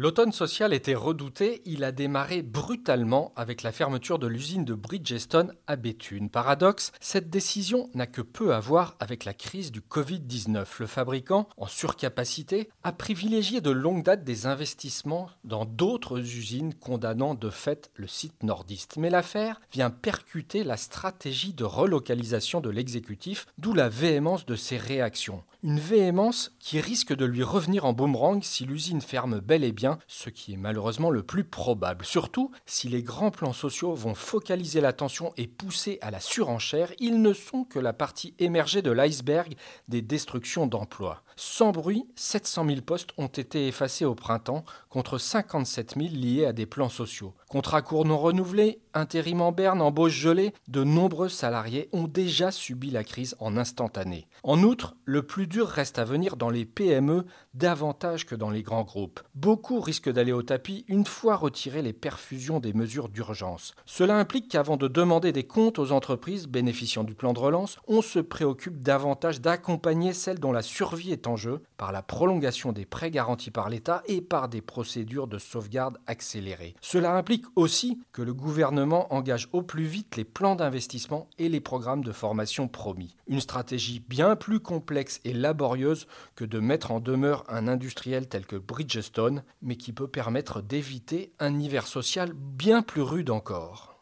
L'automne social était redouté, il a démarré brutalement avec la fermeture de l'usine de Bridgestone à Béthune. Paradoxe, cette décision n'a que peu à voir avec la crise du Covid-19. Le fabricant, en surcapacité, a privilégié de longue date des investissements dans d'autres usines, condamnant de fait le site nordiste. Mais l'affaire vient percuter la stratégie de relocalisation de l'exécutif, d'où la véhémence de ses réactions. Une véhémence qui risque de lui revenir en boomerang si l'usine ferme bel et bien, ce qui est malheureusement le plus probable. Surtout si les grands plans sociaux vont focaliser l'attention et pousser à la surenchère, ils ne sont que la partie émergée de l'iceberg des destructions d'emplois. Sans bruit, 700 000 postes ont été effacés au printemps contre 57 000 liés à des plans sociaux. Contrats courts non renouvelés, intérim en berne, embauche gelée, de nombreux salariés ont déjà subi la crise en instantané. En outre, le plus dur reste à venir dans les PME davantage que dans les grands groupes. Beaucoup risquent d'aller au tapis une fois retirées les perfusions des mesures d'urgence. Cela implique qu'avant de demander des comptes aux entreprises bénéficiant du plan de relance, on se préoccupe davantage d'accompagner celles dont la survie est en jeu par la prolongation des prêts garantis par l'État et par des procédures de sauvegarde accélérées. Cela implique aussi que le gouvernement engage au plus vite les plans d'investissement et les programmes de formation promis. Une stratégie bien plus complexe et laborieuse que de mettre en demeure un industriel tel que Bridgestone, mais qui peut permettre d'éviter un hiver social bien plus rude encore.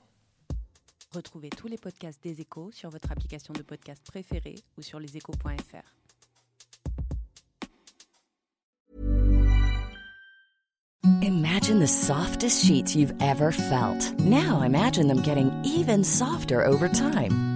Retrouvez tous les podcasts des échos sur votre application de podcast préférée ou sur leséchos.fr. Imagine the softest sheets you've ever felt. Now imagine them getting even softer over time.